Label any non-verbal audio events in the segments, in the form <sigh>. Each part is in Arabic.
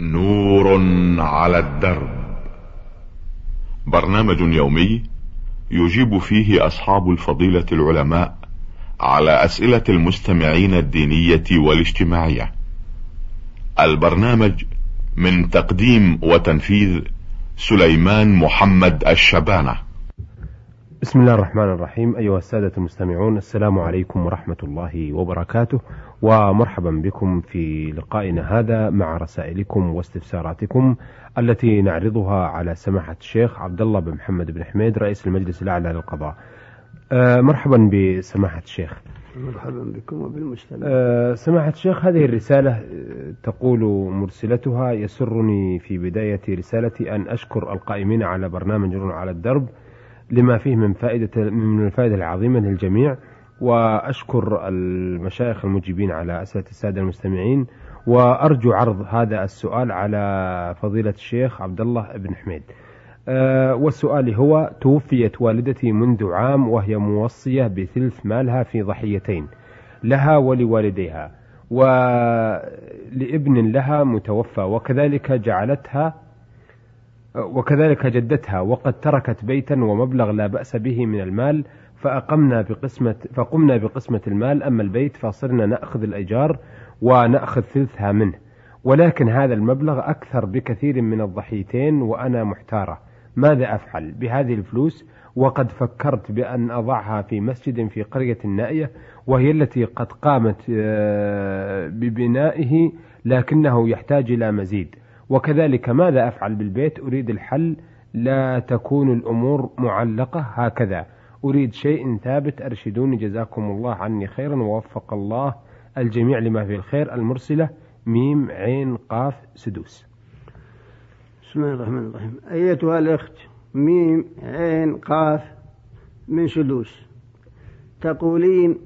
نور على الدرب. برنامج يومي يجيب فيه أصحاب الفضيلة العلماء على أسئلة المستمعين الدينية والاجتماعية. البرنامج من تقديم وتنفيذ سليمان محمد الشبانة. بسم الله الرحمن الرحيم. أيها السادة المستمعون السلام عليكم ورحمة الله وبركاته. ومرحبا بكم في لقائنا هذا مع رسائلكم واستفساراتكم التي نعرضها على سماحة الشيخ عبد الله بن محمد بن حميد رئيس المجلس الأعلى للقضاء. أه مرحبا بسماحة الشيخ. مرحبا بكم وبالمستمع أه سماحة الشيخ هذه الرسالة تقول مرسلتها يسرني في بداية رسالتي أن أشكر القائمين على برنامج على الدرب لما فيه من فائدة من الفائدة العظيمة للجميع. وأشكر المشايخ المجيبين على أسئلة السادة المستمعين. وأرجو عرض هذا السؤال على فضيلة الشيخ عبد الله بن حميد. أه والسؤال هو توفيت والدتي منذ عام وهي موصية بثلث مالها في ضحيتين لها ولوالديها ولابن لها متوفى وكذلك جعلتها وكذلك جدتها وقد تركت بيتا ومبلغ لا بأس به من المال فأقمنا بقسمة فقمنا بقسمة المال أما البيت فصرنا نأخذ الإيجار ونأخذ ثلثها منه. ولكن هذا المبلغ أكثر بكثير من الضحيتين وأنا محتارة. ماذا أفعل بهذه الفلوس؟ وقد فكرت بأن أضعها في مسجد في قرية النائية وهي التي قد قامت ببنائه لكنه يحتاج إلى مزيد. وكذلك ماذا أفعل بالبيت؟ أريد الحل. لا تكون الأمور معلقة هكذا. أريد شيء ثابت أرشدوني جزاكم الله عني خيرا ووفق الله الجميع لما فيه الخير. المرسلة ميم عين قاف سدوس. بسم الله الرحمن الرحيم. أيتها الأخت ميم عين قاف من سدوس. تقولين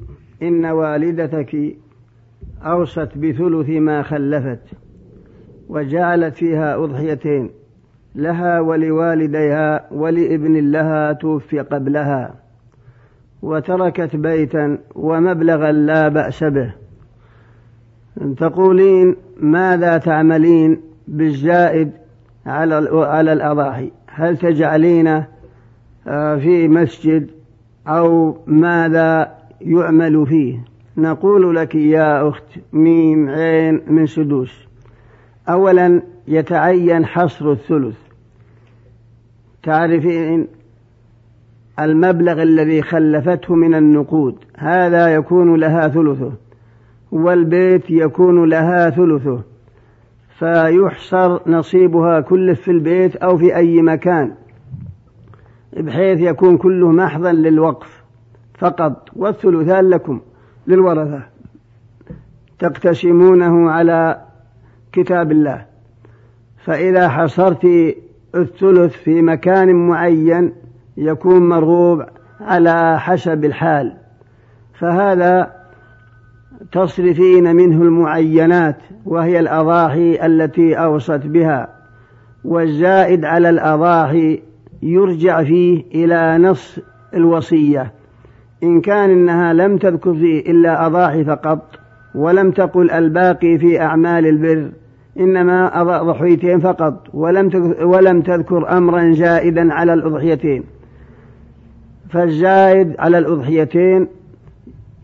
إن والدتك أوصت بثلث ما خلفت. وجعلت فيها أضحيتين لها ولوالديها ولابن لها توفي قبلها. وتركت بيتا ومبلغا لا بأس به. تقولين ماذا تعملين بالزائد على على الأضاحي؟ هل تجعلين في مسجد أو ماذا يعمل فيه؟ نقول لك يا أخت ميم عين من سدوس. أولا يتعين حصر الثلث. تعرفين المبلغ الذي خلفته من النقود هذا يكون لها ثلثه والبيت يكون لها ثلثه فيحصر نصيبها كله في البيت أو في أي مكان بحيث يكون كله محضا للوقف فقط والثلثان لكم للورثة. تقتسمونه على كتاب الله. فإذا حصرت الثلث في مكان معين يكون مرغوب على حسب الحال. فهذا تصرفين منه المعينات وهي الأضاحي التي أوصت بها. والزائد على الأضاحي يرجع فيه إلى نص الوصية. إن كان إنها لم تذكر فيه إلا أضاحي فقط ولم تقل الباقي في أعمال البر إنما ضحيتين فقط ولم ولم تذكر أمرا زائدا على الأضحيتين. فالزائد على الأضحيتين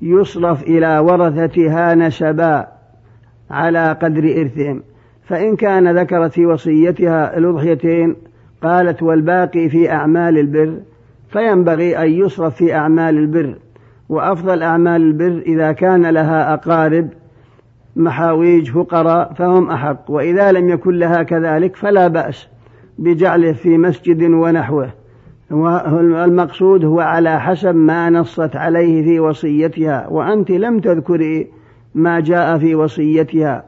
يصرف إلى ورثتها نسبا على قدر إرثهم. فإن كان ذكرت في وصيتها الأضحيتين قالت والباقي في أعمال البر فينبغي أن يصرف في أعمال البر. وأفضل أعمال البر إذا كان لها أقارب محاويج فقراء فهم أحق. وإذا لم يكن لها كذلك فلا بأس بجعله في مسجد ونحوه. المقصود هو على حسب ما نصت عليه في وصيتها. وأنت لم تذكري ما جاء في وصيتها.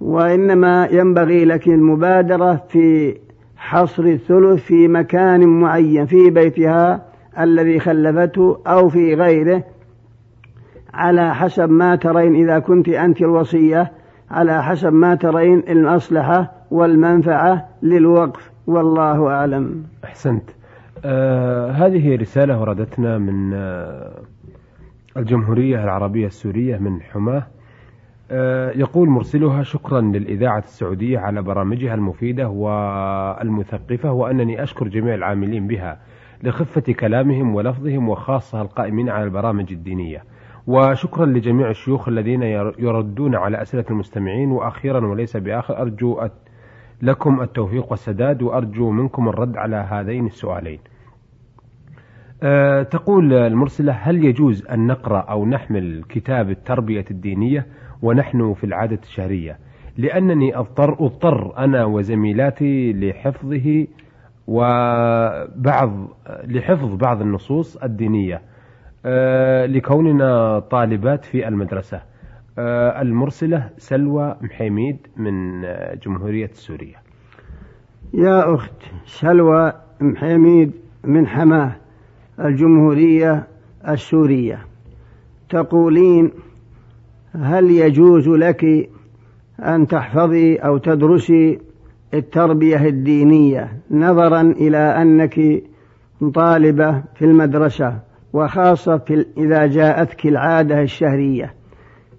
وإنما ينبغي لك المبادرة في حصر الثلث في مكان معين في بيتها الذي خلفته أو في غيره على حسب ما ترين إذا كنت أنت الوصية على حسب ما ترين المصلحة والمنفعة للوقف. والله أعلم. أحسنت. آه هذه رسالة وردتنا من آه الجمهورية العربية السورية من حماة. آه، يقول مرسلها شكرا للإذاعة السعودية على برامجها المفيدة والمثقفة وأنني أشكر جميع العاملين بها لخفة كلامهم ولفظهم وخاصة القائمين على البرامج الدينية. وشكرا لجميع الشيوخ الذين يردون على أسئلة المستمعين وأخيرا وليس بآخر أرجو لكم التوفيق والسداد وأرجو منكم الرد على هذين السؤالين. أه تقول المرسلة هل يجوز أن نقرأ أو نحمل كتاب التربية الدينية ونحن في العادة الشهرية؟ لأنني أضطر, أضطر أنا وزميلاتي لحفظه وبعض لحفظ بعض النصوص الدينية. لكوننا طالبات في المدرسة. أه المرسلة سلوى محيميد من جمهورية سوريا. يا أخت سلوى محيميد من حماه الجمهورية السورية. تقولين هل يجوز لك أن تحفظي أو تدرسي التربية الدينية نظرا إلى أنك طالبة في المدرسة؟ وخاصة إذا جاءتك العادة الشهرية.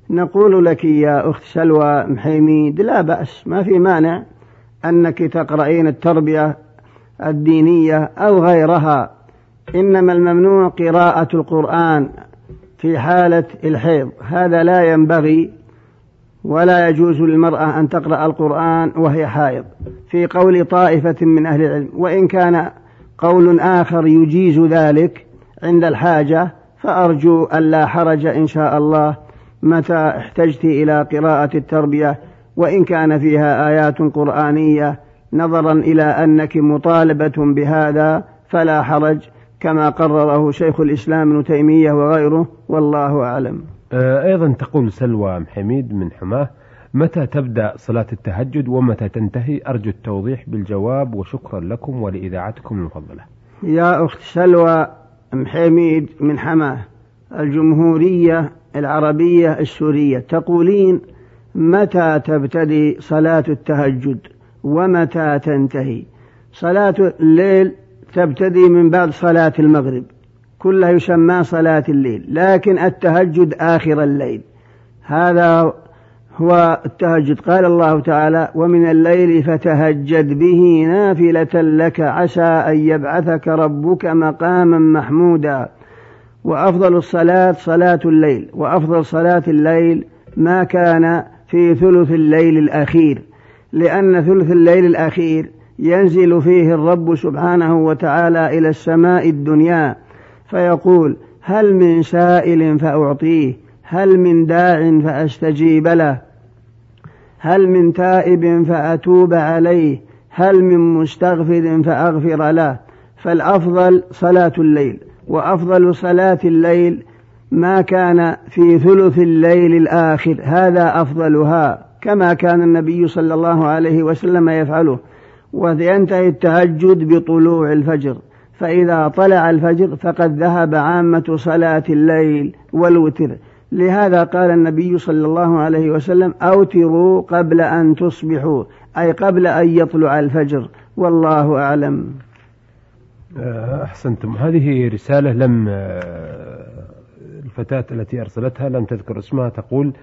نقول لك يا أخت سلوى محيميد لا بأس ما في مانع أنك تقرأين التربية الدينية أو غيرها. إنما الممنوع قراءة القرآن في حالة الحيض. هذا لا ينبغي ولا يجوز للمرأة أن تقرأ القرآن وهي حائض. في قول طائفة من أهل العلم وإن كان قول آخر يجيز ذلك عند الحاجة فأرجو ألا حرج إن شاء الله متى احتجت إلى قراءة التربية. وإن كان فيها آيات قرآنية نظرا إلى أنك مطالبة بهذا فلا حرج كما قرره شيخ الإسلام ابن تيمية وغيره والله أعلم. آه، أيضا تقول سلوى محميد من حماة متى تبدأ صلاة التهجد ومتى تنتهي؟ أرجو التوضيح بالجواب وشكرا لكم ولإذاعتكم المفضلة. يا أخت سلوى محميد من حماة الجمهورية العربية السورية. تقولين متى تبتدي صلاة التهجد؟ ومتى تنتهي؟ صلاة الليل تبتدي من بعد صلاة المغرب. كلها يسمى صلاة الليل لكن التهجد آخر الليل. هذا هو التهجد. قال الله تعالى ومن الليل فتهجد به نافلة لك عسى أن يبعثك ربك مقاما محمودا. وأفضل الصلاة صلاة الليل وأفضل صلاة الليل ما كان في ثلث الليل الأخير لأن ثلث الليل الأخير ينزل فيه الرب سبحانه وتعالى إلى السماء الدنيا فيقول هل من سائل فأعطيه؟ هل من داع فأستجيب له. هل من تائب فأتوب عليه. هل من مستغفر فأغفر له. فالأفضل صلاة الليل وأفضل صلاة الليل ما كان في ثلث الليل الآخر. هذا أفضلها كما كان النبي صلى الله عليه وسلم يفعله. وينتهي التهجد بطلوع الفجر. فإذا طلع الفجر فقد ذهب عامة صلاة الليل والوتر. لهذا قال النبي صلى الله عليه وسلم أوتروا قبل أن تصبحوا أي قبل أن يطلع الفجر. والله أعلم. آه، أحسنتم. هذه رسالة لم آه، الفتاة التي أرسلتها لم تذكر اسمها تقول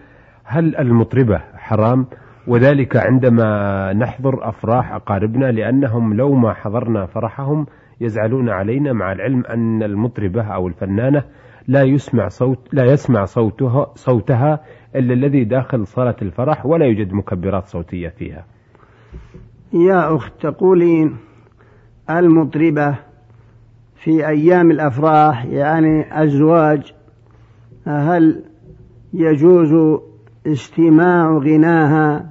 هل المطربة حرام؟ وذلك عندما نحضر أفراح أقاربنا لأنهم لو ما حضرنا فرحهم يزعلون علينا مع العلم أن المطربة أو الفنانة لا يسمع صوت لا يسمع صوتها صوتها إلا الذي داخل صالة الفرح ولا يوجد مكبرات صوتية فيها. يا أخت تقولين المطربة في أيام الأفراح يعني الزواج هل يجوز استماع غناها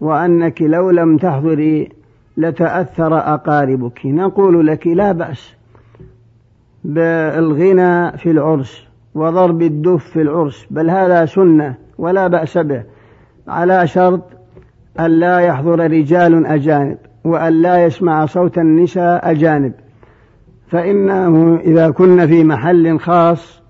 وأنك لو لم تحضري لتأثر أقاربك نقول لك لا بأس بالغنى في العرس وضرب الدف في العرس بل هذا سنة ولا بأس به على شرط أن لا يحضر رجال أجانب وأن لا يسمع صوت النساء أجانب. فإنه إذا كنا في محل خاص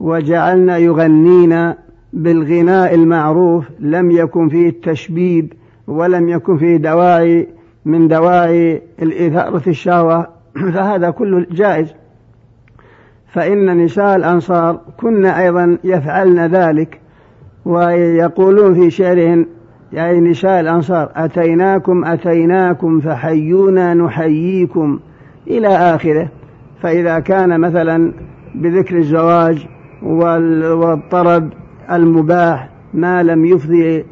وجعلنا يغنين بالغناء المعروف لم يكن فيه التشبيب ولم يكن فيه دواعي من دواعي الإثارة الشهوة فهذا كله جائز. فإن نساء الأنصار كن أيضا يفعلن ذلك ويقولون في شعرهم يعني نساء الأنصار أتيناكم أتيناكم فحيونا نحييكم إلى آخره. فإذا كان مثلا بذكر الزواج والطرب المباح ما لم يفضي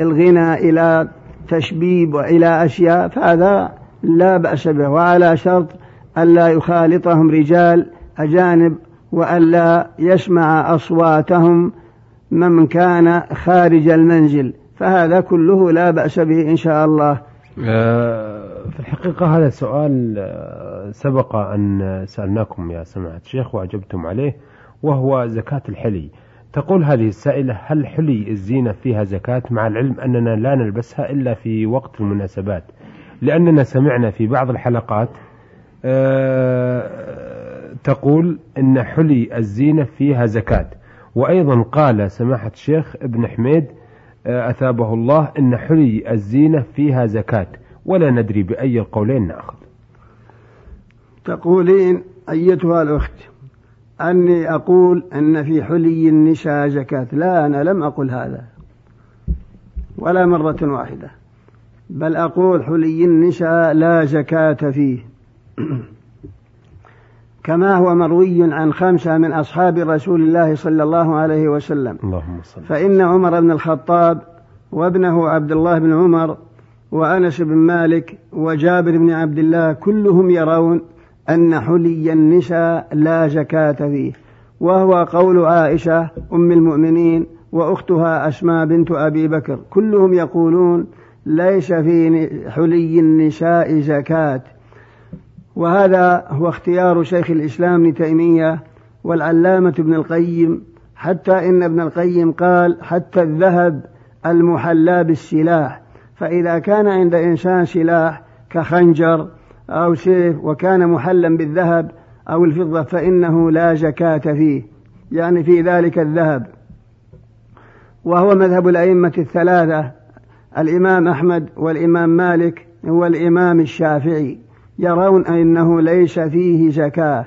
الغنى إلى تشبيب وإلى أشياء فهذا لا بأس به وعلى شرط ألا يخالطهم رجال أجانب وألا يسمع أصواتهم من كان خارج المنزل فهذا كله لا بأس به إن شاء الله. آه، في الحقيقة هذا سؤال آه، سبق أن سألناكم يا سماحة الشيخ وأجبتم عليه وهو زكاة الحلي. تقول هذه السائلة هل حلي الزينة فيها زكاة؟ مع العلم أننا لا نلبسها إلا في وقت المناسبات لأننا سمعنا في بعض الحلقات آه، تقول أن حلي الزينة فيها زكاة. وأيضا قال سماحة الشيخ ابن حميد آه، أثابه الله أن حلي الزينة فيها زكاة. ولا ندري بأي القولين نأخذ. تقولين أيتها الأخت أني أقول أن في حلي النساء زكاة. لا أنا لم أقل هذا ولا مرة واحدة. بل أقول حلي النساء لا زكاة فيه. <clears throat> كما هو مروي عن خمسة من أصحاب رسول الله صلى الله عليه وسلم. اللهم صل فإن عمر بن الخطاب وابنه عبد الله بن عمر وأنس بن مالك وجابر بن عبد الله كلهم يرون أن حلي النساء لا زكاة فيه وهو قول عائشة أم المؤمنين وأختها أسماء بنت أبي بكر كلهم يقولون ليس في حلي النساء زكاة. وهذا هو اختيار شيخ الإسلام ابن تيمية والعلامة ابن القيم حتى إن ابن القيم قال حتى الذهب المحلى بالسلاح فإذا كان عند إنسان سلاح كخنجر أو سيف وكان محلا بالذهب أو الفضة فإنه لا زكاة فيه. يعني في ذلك الذهب. وهو مذهب الأئمة الثلاثة الإمام أحمد والإمام مالك والإمام الشافعي. يرون أنه ليس فيه زكاة.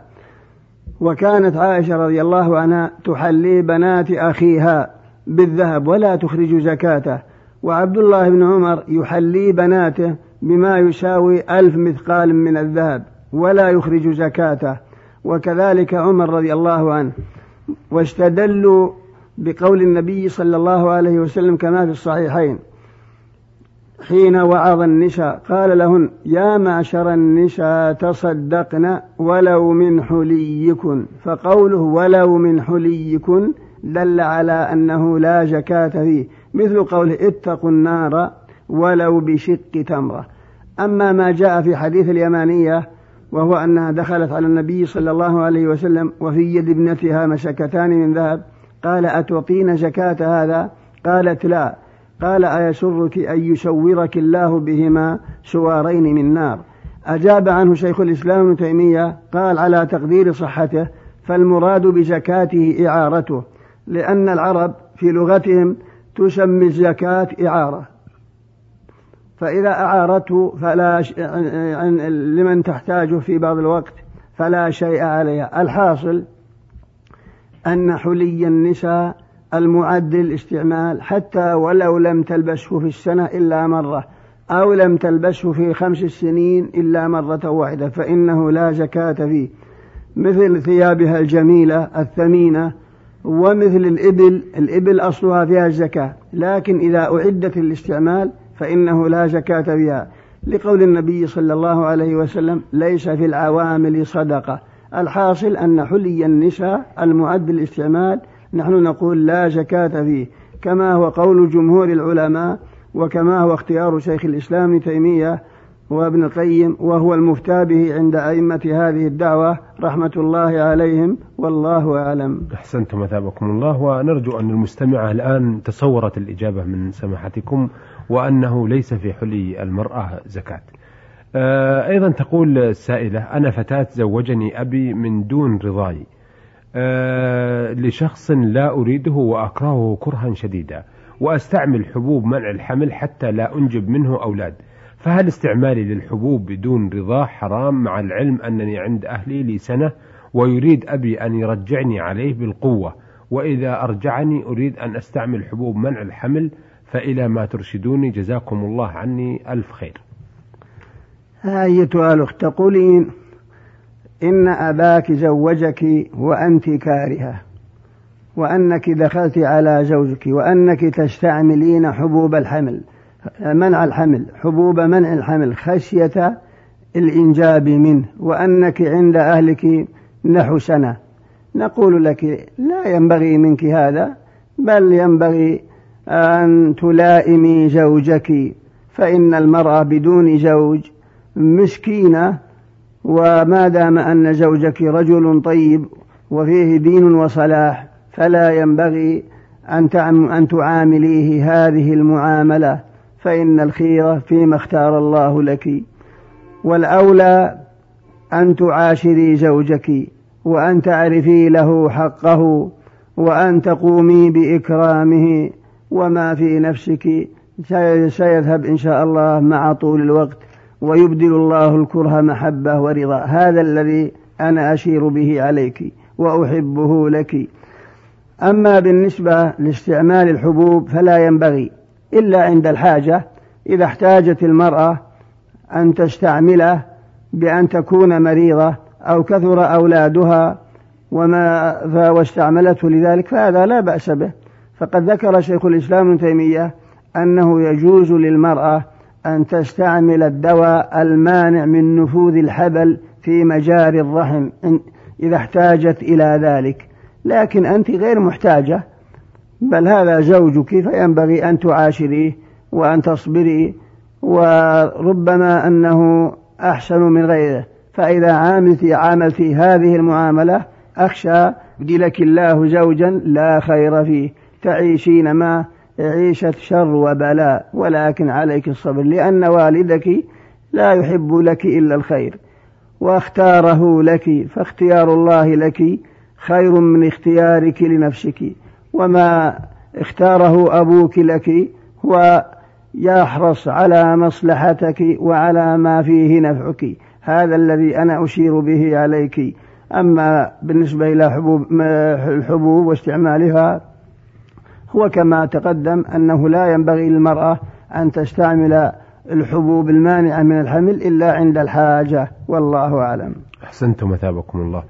وكانت عائشة رضي الله عنها تحلي بنات أخيها بالذهب ولا تخرج زكاته. وعبد الله بن عمر يحلي بناته بما يساوي ألف مثقال من الذهب ولا يخرج زكاته. وكذلك عمر رضي الله عنه. واستدلوا بقول النبي صلى الله عليه وسلم كما في الصحيحين. حين وعظ النساء قال لهن يا معشر النساء تصدقن ولو من حليكن. فقوله ولو من حليكن دل على أنه لا زكاة فيه مثل قوله اتقوا النار ولو بشق تمرة. أما ما جاء في حديث اليمانية وهو أنها دخلت على النبي صلى الله عليه وسلم وفي يد ابنتها مشكتان من ذهب قال أتعطين زكاة هذا؟ قالت لا. قال أيسرك أن يشورك الله بهما سوارين من نار؟ أجاب عنه شيخ الإسلام ابن تيمية قال على تقدير صحته فالمراد بزكاته إعارته لأن العرب في لغتهم تسمي الزكاة إعارة. فإذا أعارته فلا ش... لمن تحتاجه في بعض الوقت فلا شيء عليها. الحاصل أن حلي النساء المعد للاستعمال حتى ولو لم تلبسه في السنة إلا مرة أو لم تلبسه في خمس سنين إلا مرة واحدة فإنه لا زكاة فيه. مثل ثيابها الجميلة الثمينة ومثل الإبل الإبل أصلها فيها الزكاة لكن إذا أعدت للاستعمال فإنه لا زكاة فيها. لقول النبي صلى الله عليه وسلم ليس في العوامل صدقة. الحاصل أن حلي النساء المعد للاستعمال نحن نقول لا زكاة فيه كما هو قول جمهور العلماء وكما هو اختيار شيخ الإسلام ابن تيمية وابن القيم وهو المفتى به عند أئمة هذه الدعوة رحمة الله عليهم والله أعلم. أحسنتم أثابكم الله ونرجو أن المستمعة الآن تصورت الإجابة من سماحتكم وأنه ليس في حلي المرأة زكاة. آه، أيضا تقول السائلة أنا فتاة زوجني أبي من دون رضاي. لشخص لا أريده وأكرهه كرها شديدا وأستعمل حبوب منع الحمل حتى لا أنجب منه أولاد. فهل استعمالي للحبوب بدون رضاه حرام مع العلم أنني عند أهلي لي سنة ويريد أبي أن يرجعني عليه بالقوة؟ وإذا أرجعني أريد أن أستعمل حبوب منع الحمل فإلى ما ترشدوني جزاكم الله عني ألف خير. أيتها الأخت تقولين؟ إن أباك زوجك وأنت كارهة وأنك دخلت على زوجك وأنك تستعملين حبوب الحمل منع الحمل حبوب منع الحمل خشية الإنجاب منه وأنك عند أهلك نحو سنة. نقول لك لا ينبغي منك هذا بل ينبغي أن تلائمي زوجك فإن المرأة بدون زوج مسكينة وما دام أن زوجك رجل طيب وفيه دين وصلاح فلا ينبغي أن أن تعامليه هذه المعاملة فإن الخير فيما اختار الله لك. والأولى أن تعاشري زوجك وأن تعرفي له حقه وأن تقومي بإكرامه وما في نفسك سيذهب إن شاء الله مع طول الوقت. ويبدل الله الكره محبة ورضا. هذا الذي أنا أشير به عليك وأحبه لك. أما بالنسبة لاستعمال الحبوب فلا ينبغي إلا عند الحاجة. إذا احتاجت المرأة أن تستعمله بأن تكون مريضة أو كثر أولادها وما واستعملته لذلك فهذا لا بأس به. فقد ذكر شيخ الإسلام ابن تيمية أنه يجوز للمرأة أن تستعمل الدواء المانع من نفوذ الحبل في مجاري الرحم إذا احتاجت إلى ذلك. لكن أنت غير محتاجة بل هذا زوجك فينبغي أن تعاشريه وأن تصبري وربما أنه أحسن من غيره. فإذا عاملت عاملت هذه المعاملة أخشى لك الله زوجا لا خير فيه. تعيشين ما عيشة شر وبلاء ولكن عليك الصبر لأن والدك لا يحب لك إلا الخير واختاره لك فاختيار الله لك خير من اختيارك لنفسك وما اختاره أبوك لك هو يحرص على مصلحتك وعلى ما فيه نفعك. هذا الذي أنا أشير به عليك. أما بالنسبة إلى حبوب الحبوب واستعمالها هو كما تقدم أنه لا ينبغي للمرأة أن تستعمل الحبوب المانعة من الحمل إلا عند الحاجة والله أعلم. أحسنتم مثابكم الله.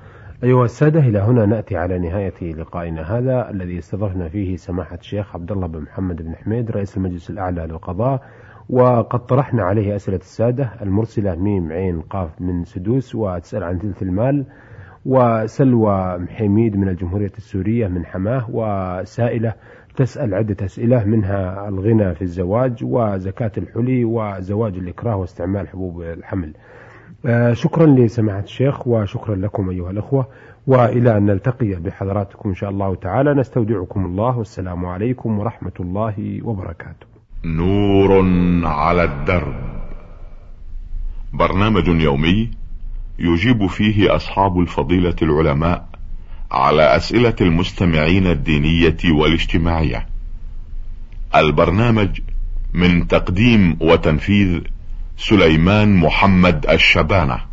أيها السادة إلى هنا نأتي على نهاية لقائنا هذا الذي استضفنا فيه سماحة الشيخ عبد الله بن محمد بن حميد رئيس المجلس الأعلى للقضاء. وقد طرحنا عليه أسئلة السادة المرسلة ميم عين قاف من سدوس وتسأل عن ثلث المال وسلوى محميد من الجمهورية السورية من حماة وسائلة تسأل عدة أسئلة منها الغنى في الزواج وزكاة الحلي وزواج الإكراه واستعمال حبوب الحمل. آه، شكرا لسماحة الشيخ وشكرا لكم أيها الأخوة وإلى أن نلتقي بحضراتكم إن شاء الله تعالى. نستودعكم الله والسلام عليكم ورحمة الله وبركاته. نور على الدرب. برنامج يومي يجيب فيه أصحاب الفضيلة العلماء على أسئلة المستمعين الدينية والاجتماعية. البرنامج من تقديم وتنفيذ سليمان محمد الشبانة.